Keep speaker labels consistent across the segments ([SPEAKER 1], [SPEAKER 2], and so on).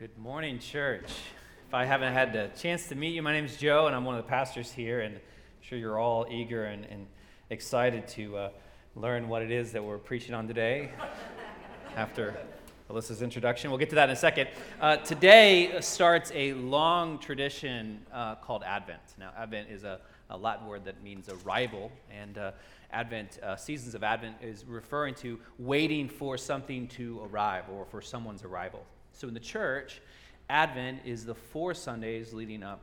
[SPEAKER 1] Good morning, church. If I haven't had the chance to meet you, my name is Joe, and I'm one of the pastors here, and I'm sure you're all eager and, and excited to uh, learn what it is that we're preaching on today after Alyssa's introduction. We'll get to that in a second. Uh, today starts a long tradition uh, called Advent. Now, Advent is a, a, Latin word that means arrival, and uh, Advent, uh, seasons of Advent, is referring to waiting for something to arrive or for someone's arrival. So in the church, Advent is the four Sundays leading up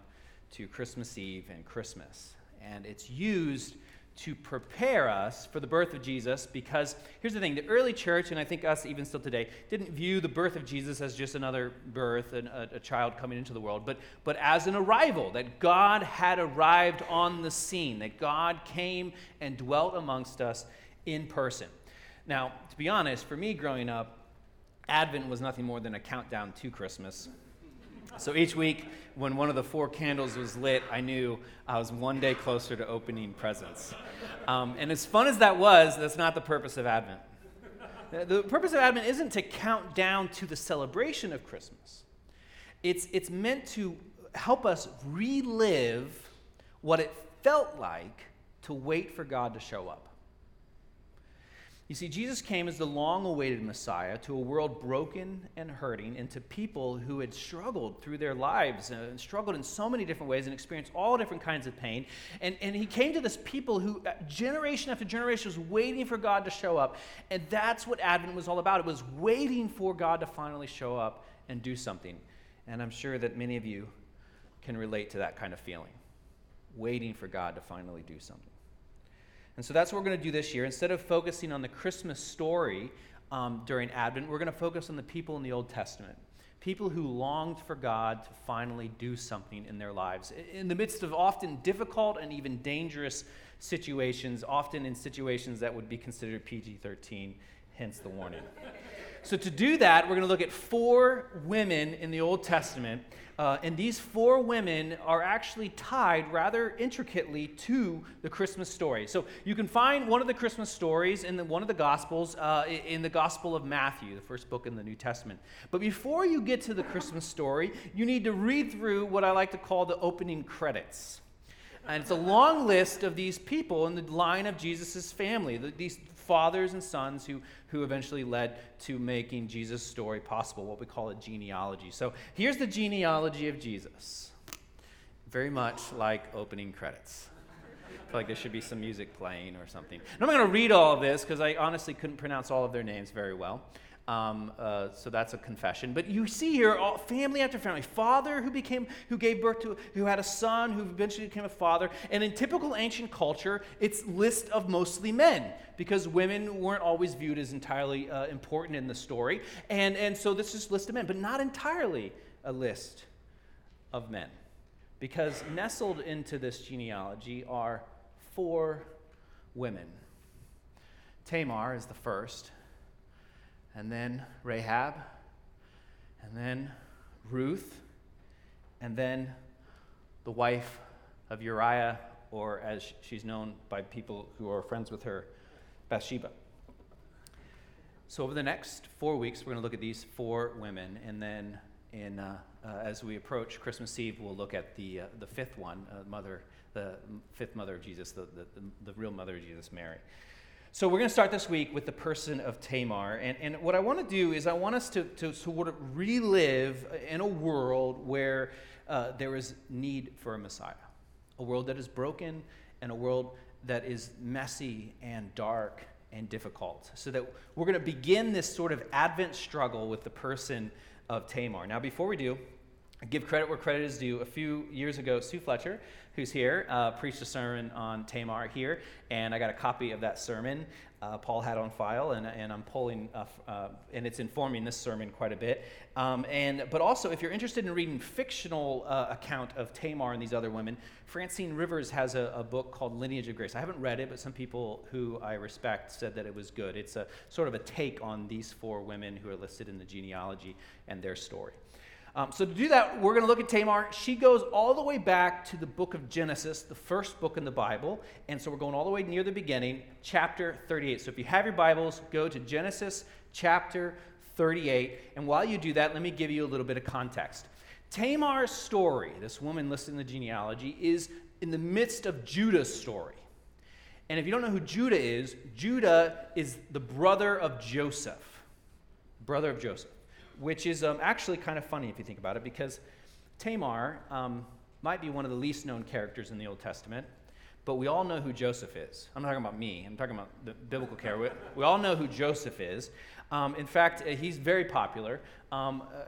[SPEAKER 1] to Christmas Eve and Christmas. And it's used to prepare us for the birth of Jesus because here's the thing the early church, and I think us even still today, didn't view the birth of Jesus as just another birth and a, a, child coming into the world, but, but as an arrival, that God had arrived on the scene, that God came and dwelt amongst us in person. Now, to be honest, for me growing up, Advent was nothing more than a countdown to Christmas. So each week, when one of the four candles was lit, I knew I was one day closer to opening presents. Um, and as fun as that was, that's not the purpose of Advent. The purpose of Advent isn't to count down to the celebration of Christmas, it's, it's meant to help us relive what it felt like to wait for God to show up. You see, Jesus came as the long awaited Messiah to a world broken and hurting, and to people who had struggled through their lives and struggled in so many different ways and experienced all different kinds of pain. And, and he came to this people who, uh, generation after generation, was waiting for God to show up. And that's what Advent was all about. It was waiting for God to finally show up and do something. And I'm sure that many of you can relate to that kind of feeling waiting for God to finally do something. And so that's what we're going to do this year. Instead of focusing on the Christmas story um, during Advent, we're going to focus on the people in the Old Testament. People who longed for God to finally do something in their lives. In the midst of often difficult and even dangerous situations, often in situations that would be considered PG 13, hence the warning. So, to do that, we're going to look at four women in the Old Testament. Uh, and these four women are actually tied rather intricately to the Christmas story. So, you can find one of the Christmas stories in the, one of the Gospels, uh, in the Gospel of Matthew, the first book in the New Testament. But before you get to the Christmas story, you need to read through what I like to call the opening credits. And it's a long list of these people in the line of Jesus' family, these fathers and sons who, who eventually led to making Jesus' story possible, what we call a genealogy. So here's the genealogy of Jesus. Very much like opening credits. I feel like there should be some music playing or something. And I'm not going to read all of this because I honestly couldn't pronounce all of their names very well. Um, uh, so that's a confession. But you see here, all, family after family, father who became, who gave birth to, who had a son, who eventually became a father. And in typical ancient culture, it's list of mostly men because women weren't always viewed as entirely uh, important in the story. And, and so this is list of men, but not entirely a list of men. Because nestled into this genealogy are four women. Tamar is the first and then Rahab, and then Ruth, and then the wife of Uriah, or as she's known by people who are friends with her, Bathsheba. So, over the next four weeks, we're going to look at these four women, and then in, uh, uh, as we approach Christmas Eve, we'll look at the, uh, the fifth one, uh, mother, the fifth mother of Jesus, the, the, the real mother of Jesus, Mary. So we're going to start this week with the person of Tamar. And, and what I want to do is I want us to, to sort of relive in a world where uh, there is need for a Messiah, a world that is broken and a world that is messy and dark and difficult. So that we're going to begin this sort of Advent struggle with the person of Tamar. Now, before we do, give credit where credit is due. A few years ago, Sue Fletcher who's here, uh, preached a sermon on Tamar here, and I got a copy of that sermon uh, Paul had on file, and, and I'm pulling, uh, uh, and it's informing this sermon quite a bit. Um, and but also, if you're interested in reading fictional uh, account of Tamar and these other women, Francine Rivers has a, a, book called Lineage of Grace. I haven't read it, but some people who I respect said that it was good. It's a sort of a take on these four women who are listed in the genealogy and their story. Um, so, to do that, we're going to look at Tamar. She goes all the way back to the book of Genesis, the first book in the Bible. And so, we're going all the way near the beginning, chapter 38. So, if you have your Bibles, go to Genesis chapter 38. And while you do that, let me give you a little bit of context. Tamar's story, this woman listed in the genealogy, is in the midst of Judah's story. And if you don't know who Judah is, Judah is the brother of Joseph. Brother of Joseph, which is um, actually kind of funny if you think about it, because Tamar um, might be one of the least known characters in the Old Testament, but we all know who Joseph is. I'm not talking about me, I'm talking about the biblical character. We, all know who Joseph is. Um, in fact, uh, he's very popular. Um, uh,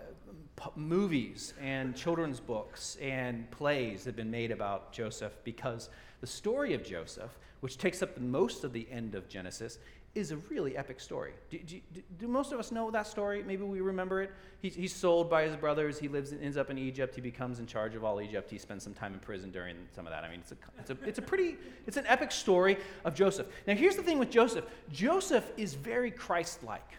[SPEAKER 1] p- movies and children's books and plays have been made about Joseph because the story of Joseph, which takes up most of the end of Genesis, is a really epic story. Do, do, do, most of us know that story? Maybe we remember it. He's, he's sold by his brothers. He lives, and ends up in Egypt. He becomes in charge of all Egypt. He spends some time in prison during some of that. I mean, it's a, it's a, it's a pretty, it's an epic story of Joseph. Now, here's the thing with Joseph. Joseph is very Christ-like.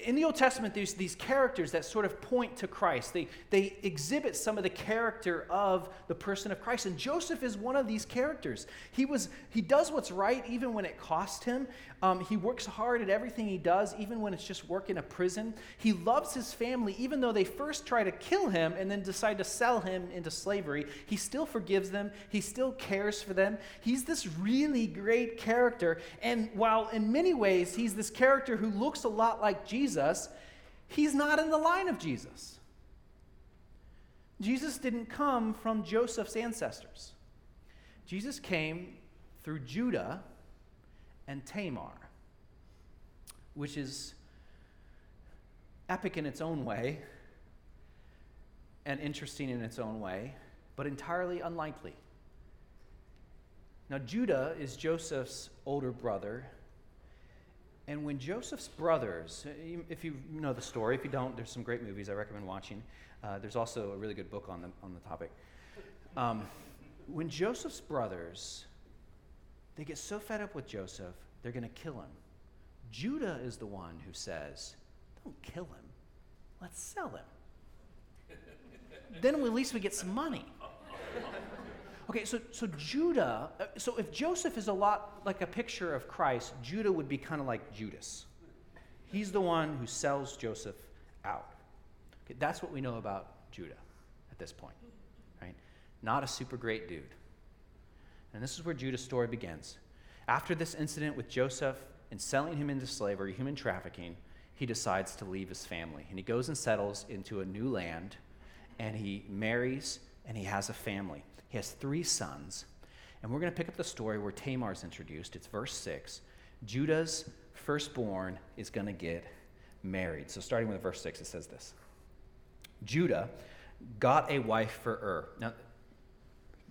[SPEAKER 1] In the Old Testament, there's these characters that sort of point to Christ. They, they exhibit some of the character of the person of Christ. And Joseph is one of these characters. He, was, he does what's right even when it costs him. Um, he works hard at everything he does, even when it's just work in a prison. He loves his family, even though they first try to kill him and then decide to sell him into slavery. He still forgives them, he still cares for them. He's this really great character. And while in many ways he's this character who looks a lot like Jesus, he's not in the line of Jesus. Jesus didn't come from Joseph's ancestors. Jesus came through Judah and Tamar, which is epic in its own way and interesting in its own way, but entirely unlikely. Now, Judah is Joseph's older brother. And when Joseph's brothers, if you know the story, if you don't, there's some great movies I recommend watching. Uh, there's also a really good book on the, on the topic. Um, when Joseph's brothers they get so fed up with Joseph, they're going to kill him. Judah is the one who says, Don't kill him, let's sell him. then at least we get some money. Okay, so, so Judah, uh, so if Joseph is a lot like a picture of Christ, Judah would be kind of like Judas. He's the one who sells Joseph out. Okay, that's what we know about Judah at this point, right? Not a super great dude. And this is where Judah's story begins. After this incident with Joseph and selling him into slavery, human trafficking, he decides to leave his family. And he goes and settles into a new land, and he marries, and he has a family. He has three sons. And we're going to pick up the story where Tamar is introduced. It's verse 6. Judah's firstborn is going to get married. So, starting with verse 6, it says this Judah got a wife for Ur. Now,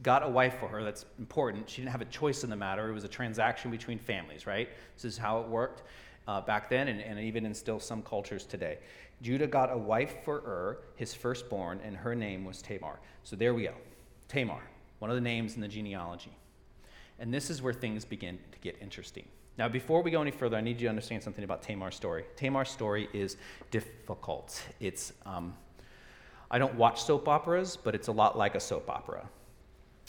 [SPEAKER 1] got a wife for her. That's important. She didn't have a choice in the matter. It was a transaction between families, right? This is how it worked uh, back then and, and even in still some cultures today. Judah got a wife for Ur, his firstborn, and her name was Tamar. So there we go. Tamar, one of the names in the genealogy. And this is where things begin to get interesting. Now, before we go any further, I need you to understand something about Tamar's story. Tamar's story is difficult. It's, um, I don't watch soap operas, but it's a lot like a soap opera.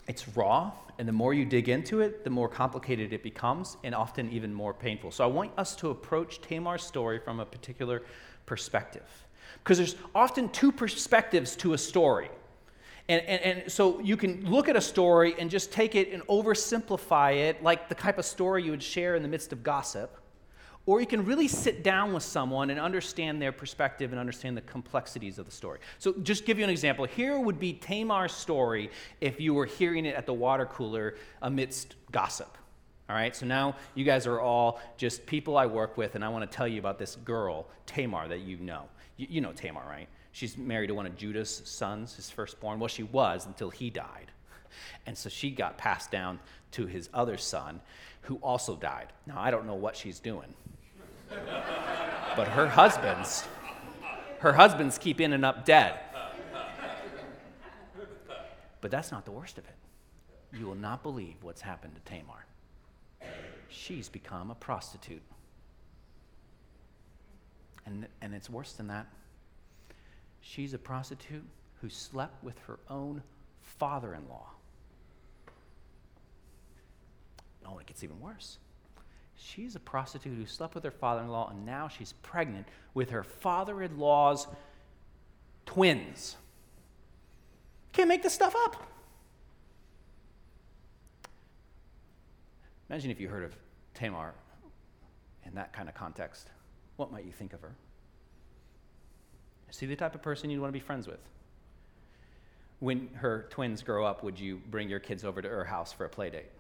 [SPEAKER 1] It's raw, and the more you dig into it, the more complicated it becomes, and often even more painful. So I want us to approach Tamar's story from a particular perspective. Because there's often two perspectives to a story. And, and, and so you can look at a story and just take it and oversimplify it like the type of story you would share in the midst of gossip or you can really sit down with someone and understand their perspective and understand the complexities of the story. So, just give you an example. Here would be Tamar's story if you were hearing it at the water cooler amidst gossip. All right, so now you guys are all just people I work with, and I want to tell you about this girl, Tamar, that you know. You, you know Tamar, right? She's married to one of Judah's sons, his firstborn. Well, she was until he died. And so she got passed down to his other son, who also died. Now, I don't know what she's doing. But her husbands, her husbands keep ending up dead. But that's not the worst of it. You will not believe what's happened to Tamar. She's become a prostitute. And, and it's worse than that. She's a prostitute who slept with her own father in law. Oh, it gets even worse She's a prostitute who slept with her father in law, and now she's pregnant with her father in law's twins. Can't make this stuff up. Imagine if you heard of Tamar in that kind of context. What might you think of her? Is she the type of person you'd want to be friends with? When her twins grow up, would you bring your kids over to her house for a play date?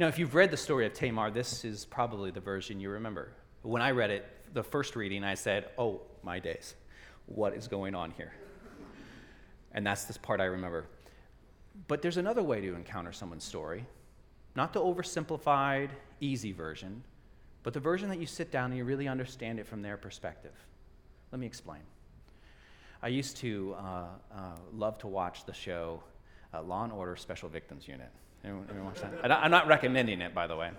[SPEAKER 1] Now, if you've read the story of Tamar, this is probably the version you remember. When I read it, the first reading, I said, Oh, my days, what is going on here? And that's this part I remember. But there's another way to encounter someone's story, not the oversimplified, easy version, but the version that you sit down and you really understand it from their perspective. Let me explain. I used to uh, uh, love to watch the show uh, Law and Order Special Victims Unit. Anyone, anyone watch that? I'm not recommending it, by the way.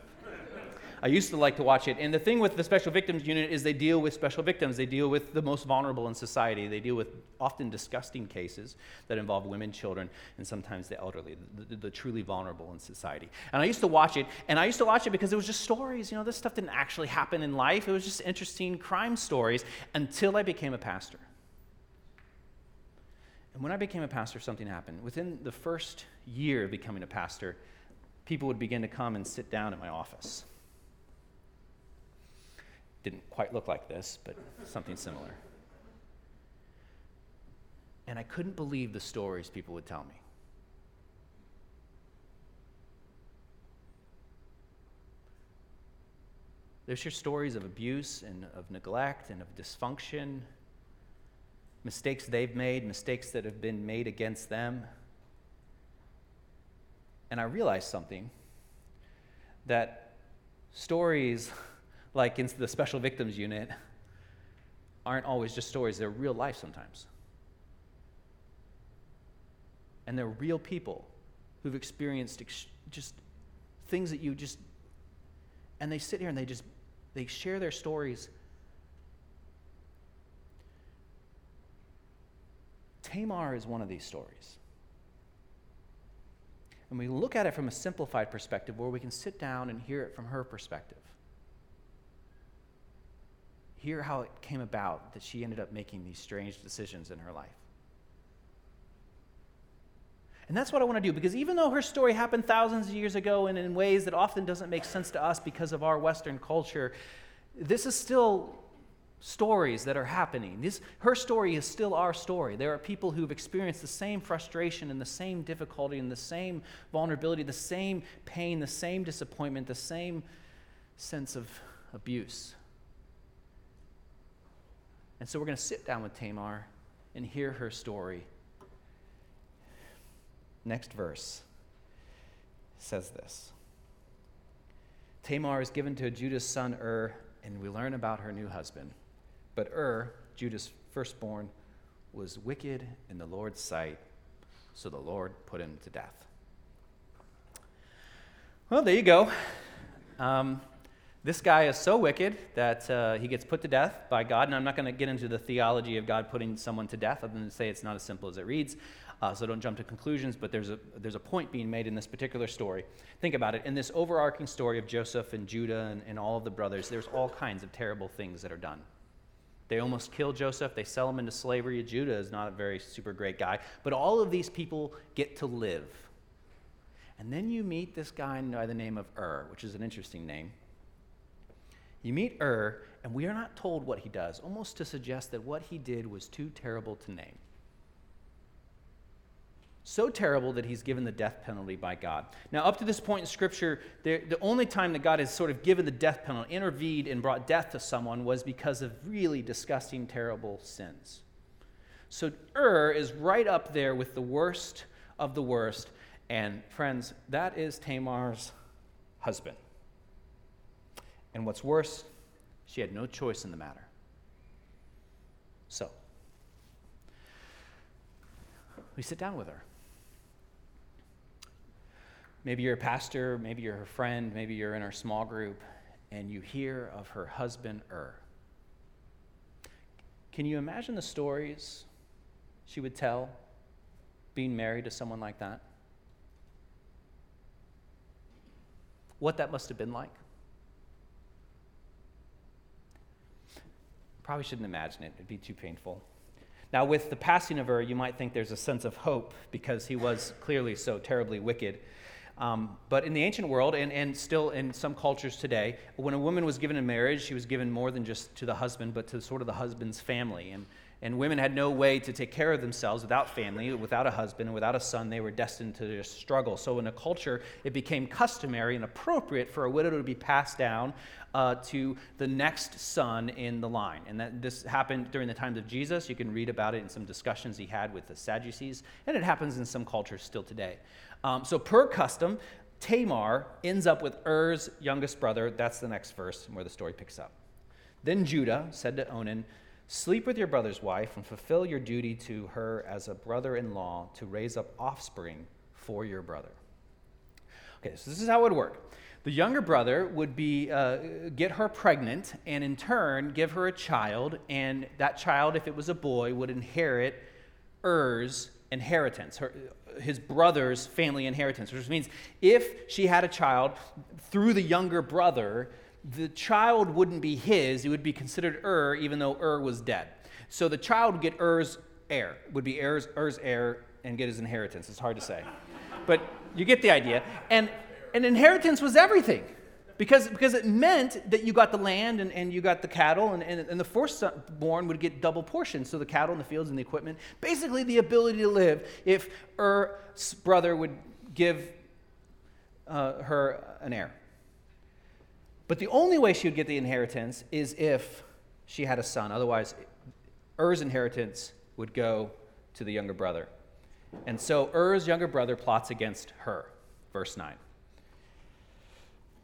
[SPEAKER 1] I used to like to watch it. And the thing with the Special Victims Unit is they deal with special victims. They deal with the most vulnerable in society. They deal with often disgusting cases that involve women, children, and sometimes the elderly, the, the, the, truly vulnerable in society. And I used to watch it, and I used to watch it because it was just stories. You know, this stuff didn't actually happen in life. It was just interesting crime stories until I became a pastor. And when I became a pastor, something happened. Within the first year of becoming a pastor, people would begin to come and sit down at my office. Didn't quite look like this, but something similar. And I couldn't believe the stories people would tell me. There's your stories of abuse and of neglect and of dysfunction, mistakes they've made, mistakes that have been made against them. And I realized something that stories like in the special victims unit, aren't always just stories, they're real life sometimes. And they're real people who've experienced ex- just things that you just, and they sit here and they just, they share their stories. Tamar is one of these stories. And we look at it from a simplified perspective where we can sit down and hear it from her perspective hear how it came about that she ended up making these strange decisions in her life. And that's what I want to do because even though her story happened thousands of years ago and in ways that often doesn't make sense to us because of our Western culture, this is still stories that are happening. This, her story is still our story. There are people who've experienced the same frustration and the same difficulty and the same vulnerability, the same pain, the same disappointment, the same sense of abuse. And so we're going to sit down with Tamar and hear her story. Next verse says this Tamar is given to Judah's son Ur, and we learn about her new husband. But Ur, Judah's firstborn, was wicked in the Lord's sight, so the Lord put him to death. Well, there you go. Um, this guy is so wicked that uh, he gets put to death by God. And I'm not going to get into the theology of God putting someone to death, other than to say it's not as simple as it reads. Uh, so don't jump to conclusions, but there's a, there's a point being made in this particular story. Think about it. In this overarching story of Joseph and Judah and, and all of the brothers, there's all kinds of terrible things that are done. They almost kill Joseph, they sell him into slavery. Judah is not a very super great guy, but all of these people get to live. And then you meet this guy by the name of Ur, which is an interesting name. You meet Ur, and we are not told what he does, almost to suggest that what he did was too terrible to name. So terrible that he's given the death penalty by God. Now, up to this point in Scripture, the only time that God has sort of given the death penalty, intervened, and brought death to someone was because of really disgusting, terrible sins. So Ur is right up there with the worst of the worst. And friends, that is Tamar's husband. And what's worse, she had no choice in the matter. So, we sit down with her. Maybe you're a pastor, maybe you're her friend, maybe you're in our small group, and you hear of her husband, Ur. Can you imagine the stories she would tell being married to someone like that? what that must have been like? Probably shouldn't imagine it, it'd be too painful. Now, with the passing of Ur, you might think there's a sense of hope because he was clearly so terribly wicked. Um, but in the ancient world, and, and still in some cultures today, when a woman was given in marriage, she was given more than just to the husband, but to sort of the husband's family. And, and women had no way to take care of themselves without family, without a husband, and without a son. They were destined to just struggle. So, in a culture, it became customary and appropriate for a widow to be passed down uh, to the next son in the line. And that this happened during the times of Jesus. You can read about it in some discussions he had with the Sadducees, and it happens in some cultures still today. Um, so, per custom, Tamar ends up with Er's youngest brother. That's the next verse where the story picks up. Then Judah said to Onan, Sleep with your brother's wife and fulfill your duty to her as a brother in law to raise up offspring for your brother. Okay, so this is how it would work. The younger brother would be, uh, get her pregnant and in turn give her a child, and that child, if it was a boy, would inherit Er's inheritance, her, his brother's family inheritance, which means if she had a child through the younger brother, the child wouldn't be his, it would be considered Ur, even though Ur was dead. So the child would get Er's heir, would be Er's, Er's heir and get his inheritance. It's hard to say. But you get the idea. And an inheritance was everything. Because, because it meant that you got the land and, and you got the cattle, and, and, and the firstborn would get double portions. So the cattle and the fields and the equipment. Basically, the ability to live if Er's brother would give uh, her an heir. But the only way she would get the inheritance is if she had a son. Otherwise, Er's inheritance would go to the younger brother. And so Er's younger brother plots against her. Verse 9.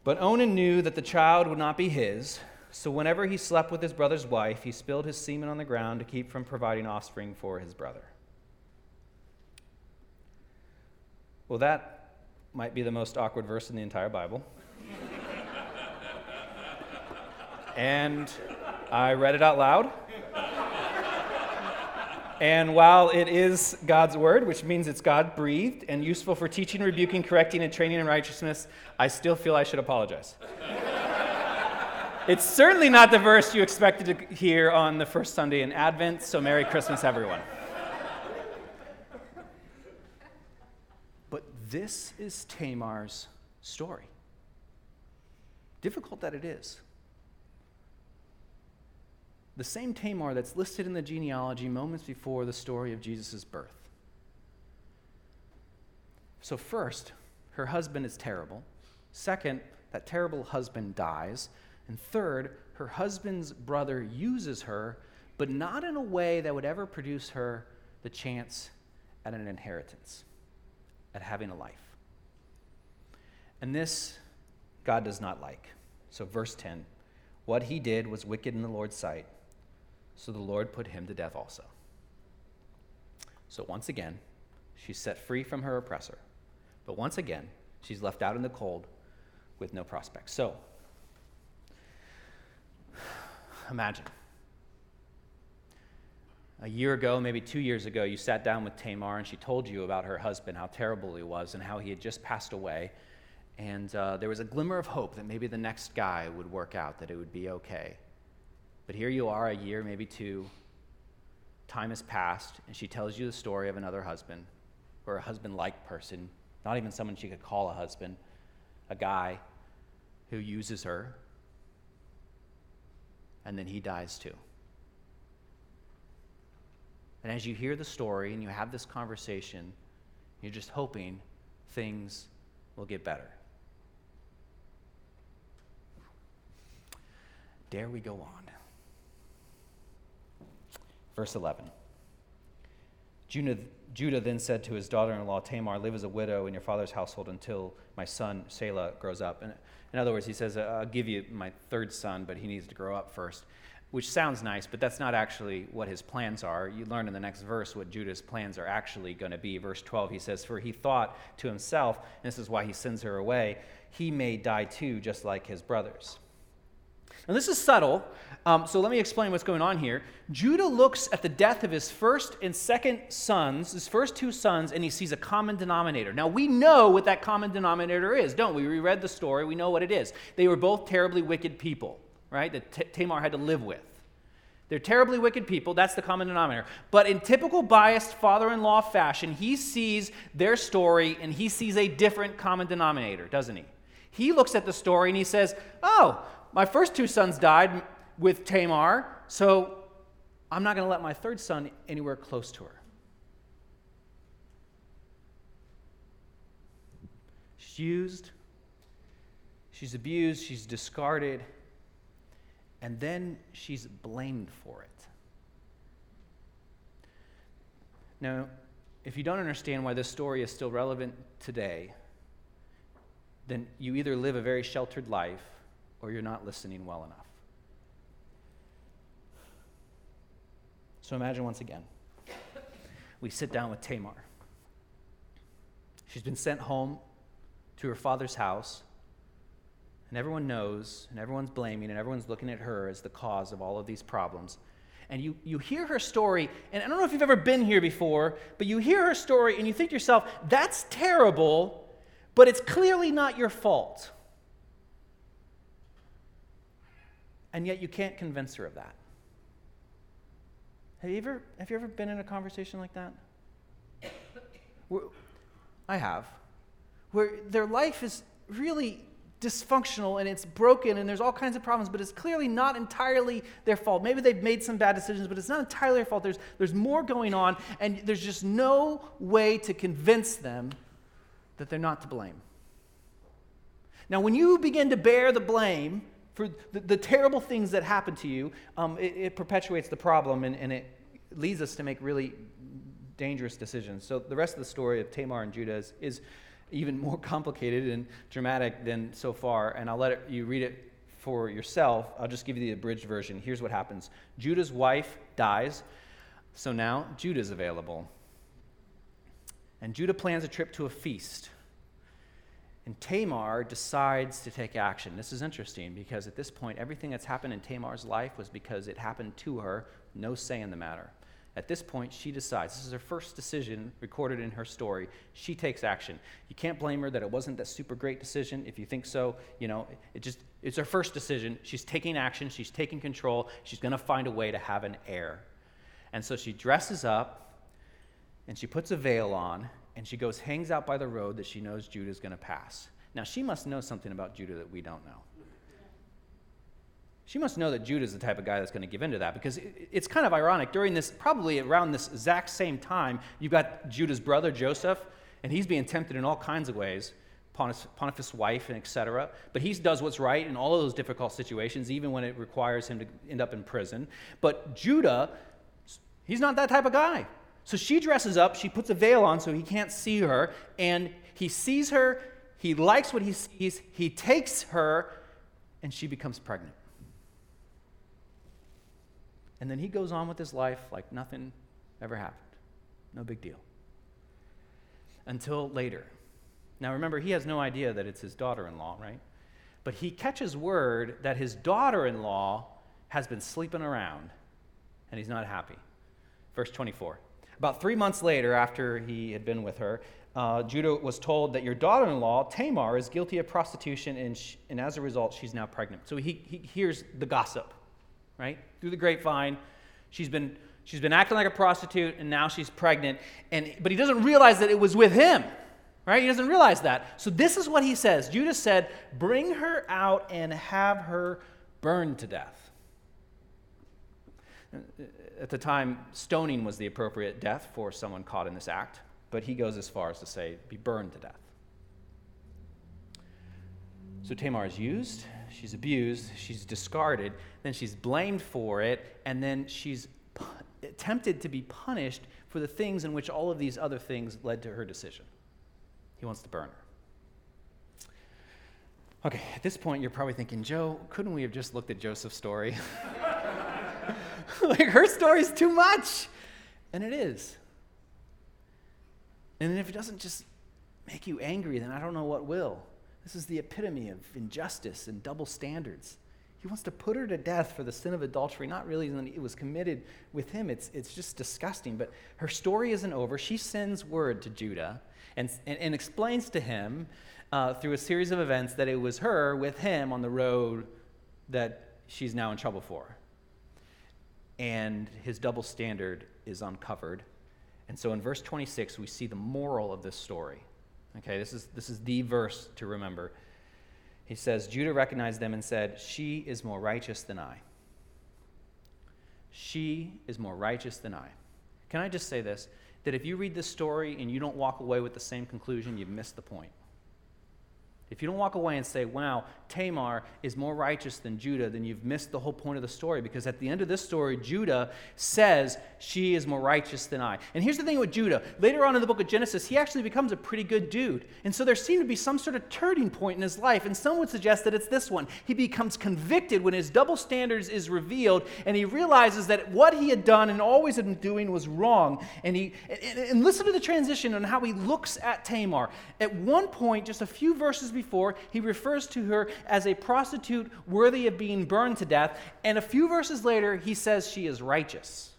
[SPEAKER 1] But Onan knew that the child would not be his, so whenever he slept with his brother's wife, he spilled his semen on the ground to keep from providing offspring for his brother. Well, that might be the most awkward verse in the entire Bible. and I read it out loud. And while it is God's word, which means it's God breathed and useful for teaching, rebuking, correcting, and training in righteousness, I still feel I should apologize. it's certainly not the verse you expected to hear on the first Sunday in Advent, so Merry Christmas, everyone. But this is Tamar's story. Difficult that it is the same Tamar that's listed in the genealogy moments before the story of Jesus' birth. So, first, her husband is terrible. Second, that terrible husband dies. And third, her husband's brother uses her, but not in a way that would ever produce her the chance at an inheritance, at having a life. And this God does not like. So, verse 10 what he did was wicked in the Lord's sight so the Lord put him to death also. So once again, she's set free from her oppressor. But once again, she's left out in the cold with no prospects. So, imagine. A year ago, maybe two years ago, you sat down with Tamar and she told you about her husband, how terrible he was, and how he had just passed away. And uh, there was a glimmer of hope that maybe the next guy would work out, that it would be okay. But here you are, a year, maybe two. Time has passed, and she tells you the story of another husband, or a husband like person, not even someone she could call a husband, a guy who uses her, and then he dies too. And as you hear the story and you have this conversation, you're just hoping things will get better. Dare we go on? Verse 11. Judah, then said to his daughter in law Tamar, Live as a widow in your father's household until my son Shelah grows up. And in other words, he says, uh, I'll give you my third son, but he needs to grow up first. Which sounds nice, but that's not actually what his plans are. You learn in the next verse what Judah's plans are actually going to be. Verse 12, he says, For he thought to himself, and this is why he sends her away, he may die too, just like his brothers. Now, this is subtle, um, so let me explain what's going on here. Judah looks at the death of his first and second sons, his first two sons, and he sees a common denominator. Now, we know what that common denominator is, don't we? We read the story, we know what it is. They were both terribly wicked people, right, that Tamar had to live with. They're terribly wicked people. That's the common denominator. But in typical biased father in law fashion, he sees their story and he sees a different common denominator, doesn't he? He looks at the story and he says, Oh, my first two sons died with Tamar, so I'm not going to let my third son anywhere close to her. She's used, she's abused, she's discarded and then she's blamed for it. Now, if you don't understand why this story is still relevant today, then you either live a very sheltered life or you're not listening well enough. So imagine once again, we sit down with Tamar. She's been sent home to her father's house and everyone knows, and everyone's blaming, and everyone's looking at her as the cause of all of these problems. And you, you hear her story, and I don't know if you've ever been here before, but you hear her story and you think to yourself, that's terrible, but it's clearly not your fault. And yet you can't convince her of that. Have you ever, have you ever been in a conversation like that? I have. Where their life is really dysfunctional and it's broken and there's all kinds of problems, but it's clearly not entirely their fault. Maybe they've made some bad decisions, but it's not entirely their fault. There's, there's more going on, and there's just no way to convince them that they're not to blame. Now, when you begin to bear the blame for the, the terrible things that happen to you, um, it, it, perpetuates the problem and, and it leads us to make really dangerous decisions. So, the rest of the story of Tamar and Judah is, is even more complicated and dramatic than so far, and I'll let it, you read it for yourself. I'll just give you the abridged version. Here's what happens Judah's wife dies, so now Judah's available. And Judah plans a trip to a feast. And Tamar decides to take action. This is interesting because at this point, everything that's happened in Tamar's life was because it happened to her, no say in the matter. At this point, she decides. This is her first decision recorded in her story. She takes action. You can't blame her that it wasn't that super great decision. If you think so, you know, it just it's her first decision. She's taking action, she's taking control. She's going to find a way to have an heir. And so she dresses up and she puts a veil on and she goes hangs out by the road that she knows Judah's going to pass. Now, she must know something about Judah that we don't know she must know that Judah is the type of guy that's going to give in to that because it's kind of ironic. During this, probably around this exact same time, you've got Judah's brother Joseph, and he's being tempted in all kinds of ways. Potiphar's wife and etc. But he does what's right in all of those difficult situations, even when it requires him to end up in prison. But Judah, he's not that type of guy. So she dresses up, she puts a veil on so he can't see her, and he sees her, he likes what he sees, he takes her, and she becomes pregnant. And then he goes on with his life like nothing ever happened. No big deal. Until later. Now remember, he has no idea that it's his daughter in law, right? But he catches word that his daughter in law has been sleeping around and he's not happy. Verse 24. About three months later, after he had been with her, uh, Judah was told that your daughter in law, Tamar, is guilty of prostitution, and, sh- and as a result, she's now pregnant. So he, he hears the gossip right? Through the grapevine. She's been, she's been acting like a prostitute, and now she's pregnant. And, but he doesn't realize that it was with him, right? He doesn't realize that. So this is what he says Judah said, Bring her out and have her burned to death. At the time, stoning was the appropriate death for someone caught in this act, but he goes as far as to say, be burned to death. So Tamar is used, she's abused, she's discarded, then she's blamed for it, and then she's tempted to be punished for the things in which all of these other things led to her decision. He wants to burn her. Okay, at this point, you're probably thinking, Joe, couldn't we have just looked at Joseph's story? like, her story's too much. And it is. And if it doesn't just make you angry, then I don't know what will. This is the epitome of injustice and double standards. He wants to put her to death for the sin of adultery, not really it was committed with him. It's, it's just disgusting. But her story isn't over. She sends word to Judah and, and, and explains to him uh, through a series of events that it was her with him on the road that she's now in trouble for. And his double standard is uncovered. And so in verse 26, we see the moral of this story. Okay, this is, this is the verse to remember. He says, Judah recognized them and said, She is more righteous than I. She is more righteous than I. Can I just say this? That if you read this story and you don't walk away with the same conclusion, you've missed the point. If you don't walk away and say, wow, Tamar is more righteous than Judah, then you've missed the whole point of the story because at the end of this story, Judah says she is more righteous than I. And here's the thing with Judah. Later on in the book of Genesis, he actually becomes a pretty good dude. And so there seemed to be some sort of turning point in his life. And some would suggest that it's this one. He becomes convicted when his double standards is revealed and he realizes that what he had done and always had been doing was wrong. And, he, and, and listen to the transition on how he looks at Tamar. At one point, just a few verses before, he refers to her as a prostitute worthy of being burned to death. And a few verses later, he says she is righteous.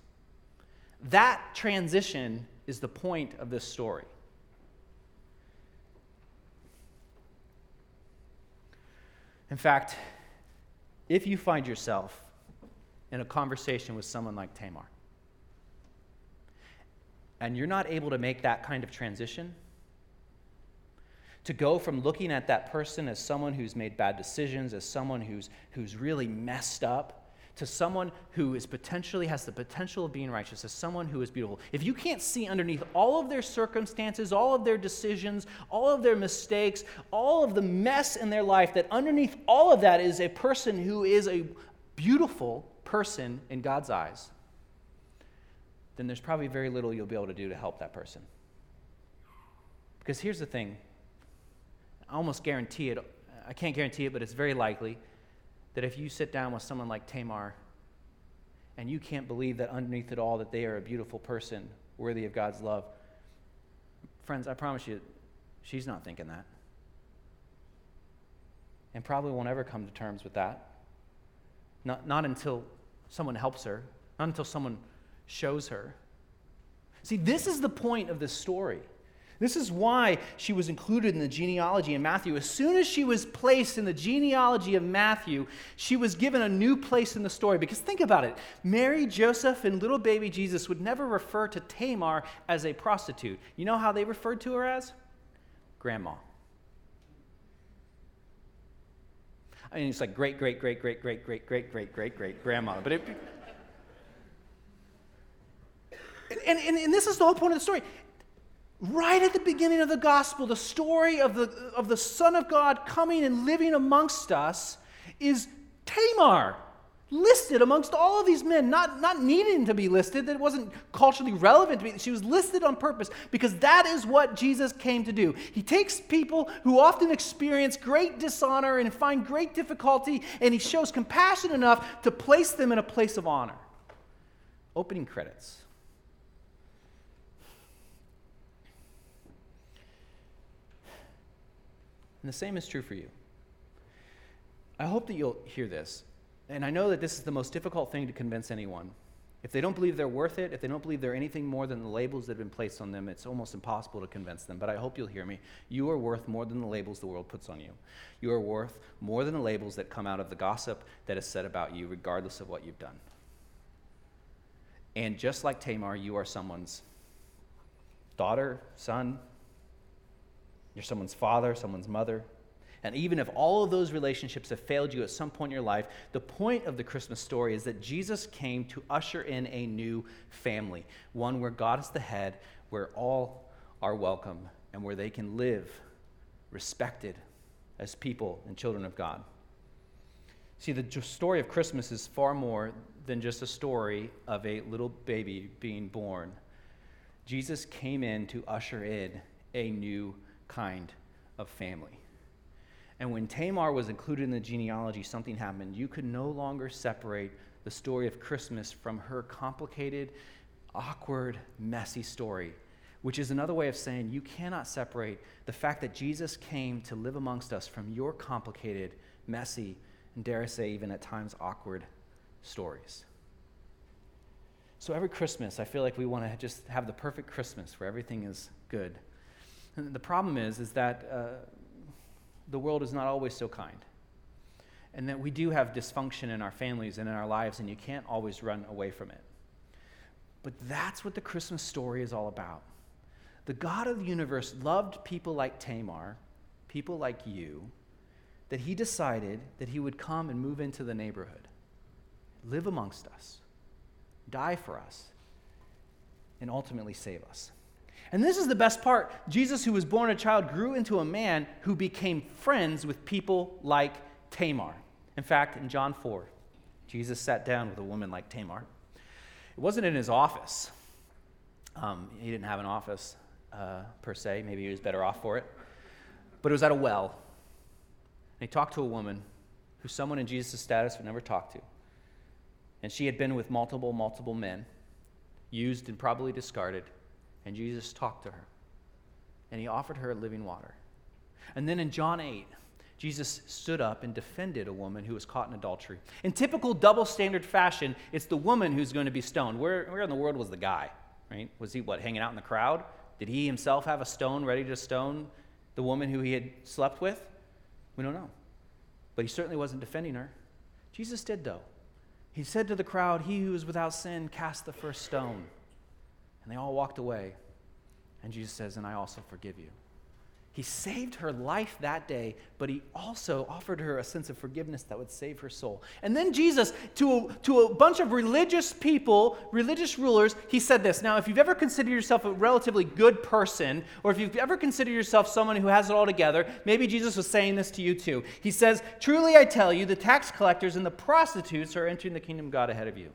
[SPEAKER 1] That transition is the point of this story. In fact, if you find yourself in a conversation with someone like Tamar, and you're not able to make that kind of transition, to go from looking at that person as someone who's made bad decisions, as someone who's, who's really messed up, to someone who is potentially has the potential of being righteous, as someone who is beautiful. If you can't see underneath all of their circumstances, all of their decisions, all of their mistakes, all of the mess in their life, that underneath all of that is a person who is a beautiful person in God's eyes, then there's probably very little you'll be able to do to help that person. Because here's the thing I almost guarantee it, I can't guarantee it, but it's very likely that if you sit down with someone like Tamar and you can't believe that underneath it all that they are a beautiful person worthy of God's love, friends, I promise you, she's not thinking that. And probably won't ever come to terms with that. Not, not until someone helps her, not until someone shows her. See, this is the point of this story. This is why she was included in the genealogy in Matthew. As soon as she was placed in the genealogy of Matthew, she was given a new place in the story. Because think about it Mary, Joseph, and little baby Jesus would never refer to Tamar as a prostitute. You know how they referred to her as? Grandma. I mean, it's like great, great, great, great, great, great, great, great, great, great grandma. But it. And, and, and this is the whole point of the story right at the beginning of the gospel, the story of the, of the Son of God coming and living amongst us is Tamar, listed amongst all of these men, not, not needing to be listed, that wasn't culturally relevant to be. She was listed on purpose because that is what Jesus came to do. He takes people who often experience great dishonor and find great difficulty, and he shows compassion enough to place them in a place of honor. Opening credits. And the same is true for you. I hope that you'll hear this. And I know that this is the most difficult thing to convince anyone. If they don't believe they're worth it, if they don't believe they're anything more than the labels that have been placed on them, it's almost impossible to convince them. But I hope you'll hear me. You are worth more than the labels the world puts on you. You are worth more than the labels that come out of the gossip that is said about you, regardless of what you've done. And just like Tamar, you are someone's daughter, son, you're someone's father, someone's mother. And even if all of those relationships have failed you at some point in your life, the point of the Christmas story is that Jesus came to usher in a new family, one where God is the head, where all are welcome, and where they can live respected as people and children of God. See, the story of Christmas is far more than just a story of a little baby being born. Jesus came in to usher in a new kind of family. And when Tamar was included in the genealogy, something happened. You could no longer separate the story of Christmas from her complicated, awkward, messy story, which is another way of saying you cannot separate the fact that Jesus came to live amongst us from your complicated, messy, and dare I say, even at times awkward stories. So every Christmas, I feel like we want to just have the perfect Christmas where everything is good. And the problem is, is that uh, the world is not always so kind. And that we do have dysfunction in our families and in our lives, and you can't always run away from it. But that's what the Christmas story is all about. The God of the universe loved people like Tamar, people like you, that he decided that he would come and move into the neighborhood, live amongst us, die for us, and ultimately save us. And this is the best part. Jesus, who was born a child, grew into a man who became friends with people like Tamar. In fact, in John 4, Jesus sat down with a woman like Tamar. It wasn't in his office. Um, he didn't have an office uh, per se. Maybe he was better off for it. But it was at a well. And he talked to a woman who someone in Jesus' status would never talk to. And she had been with multiple, multiple men, used and probably discarded. And Jesus talked to her. And he offered her living water. And then in John 8, Jesus stood up and defended a woman who was caught in adultery. In typical double standard fashion, it's the woman who's going to be stoned. Where, where in the world was the guy? Right? Was he what, hanging out in the crowd? Did he himself have a stone ready to stone the woman who he had slept with? We don't know. But he certainly wasn't defending her. Jesus did, though. He said to the crowd, He who is without sin, cast the first stone. And they all walked away. And Jesus says, And I also forgive you. He saved her life that day, but he also offered her a sense of forgiveness that would save her soul. And then Jesus, to a, to a bunch of religious people, religious rulers, he said this. Now, if you've ever considered yourself a relatively good person, or if you've ever considered yourself someone who has it all together, maybe Jesus was saying this to you too. He says, Truly I tell you, the tax collectors and the prostitutes are entering the kingdom of God ahead of you.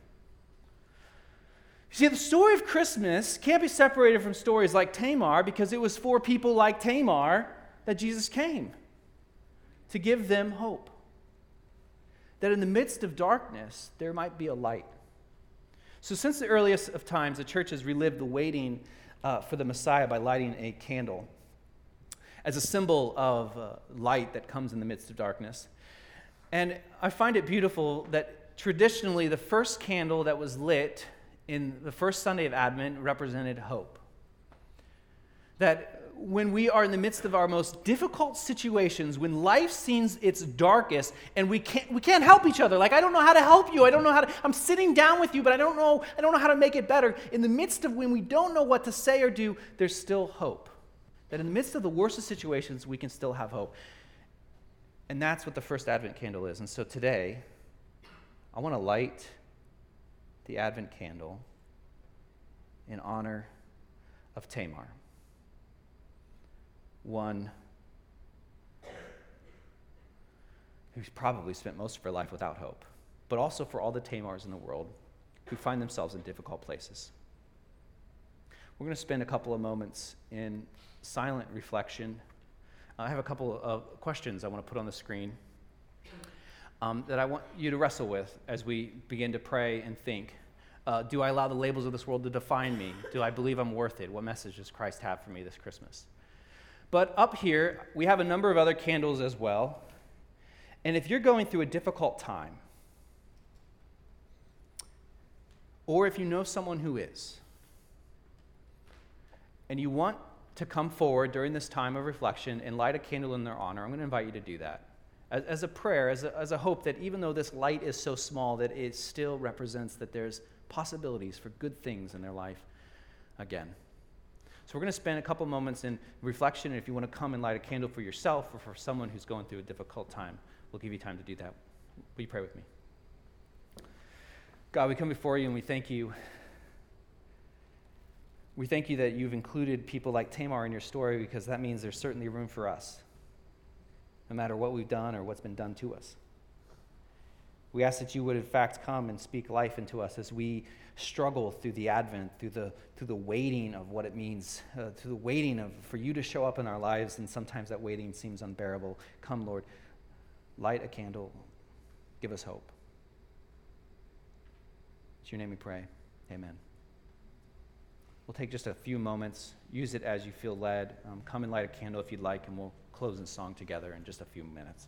[SPEAKER 1] See, the story of Christmas can't be separated from stories like Tamar because it was for people like Tamar that Jesus came to give them hope. That in the midst of darkness, there might be a light. So, since the earliest of times, the church has relived the waiting uh, for the Messiah by lighting a candle as a symbol of uh, light that comes in the midst of darkness. And I find it beautiful that traditionally the first candle that was lit in the first Sunday of Advent represented hope. That when we are in the midst of our most difficult situations, when life seems its darkest, and we can't, we can't help each other. Like, I don't know how to help you. I don't know how to, I'm sitting down with you, but I don't know, I don't know how to make it better. In the midst of when we don't know what to say or do, there's still hope. That in the midst of the worst of situations, we can still have hope. And that's what the first Advent candle is. And so today, I want to light the Advent candle in honor of Tamar, one who's probably spent most of her life without hope, but also for all the Tamars in the world who find themselves in difficult places. We're going to spend a couple of moments in silent reflection. I have a couple of questions I want to put on the screen um, that I want you to wrestle with as we begin to pray and think. Uh, do I allow the labels of this world to define me? Do I believe I'm worth it? What message does Christ have for me this Christmas? But up here, we have a number of other candles as well. And if you're going through a difficult time, or if you know someone who is, and you want to come forward during this time of reflection and light a candle in their honor, I'm going to invite you to do that as, as a prayer, as a, as a hope that even though this light is so small, that it still represents that there's possibilities for good things in their life again. So we're going to spend a couple moments in reflection. And if you want to come and light a candle for yourself or for someone who's going through a difficult time, we'll give you time to do that. Will you pray with me? God, we come before you and we thank you. We thank you that you've included people like Tamar in your story because that means there's certainly room for us no matter what we've done or what's been done to us. We ask that you would, in fact, come and speak life into us as we struggle through the Advent, through the, through the waiting of what it means, uh, through the waiting of, for you to show up in our lives, and sometimes that waiting seems unbearable. Come, Lord, light a candle, give us hope. It's your name we pray. Amen. We'll take just a few moments. Use it as you feel led. Um, come and light a candle if you'd like, and we'll close in song together in just a few minutes.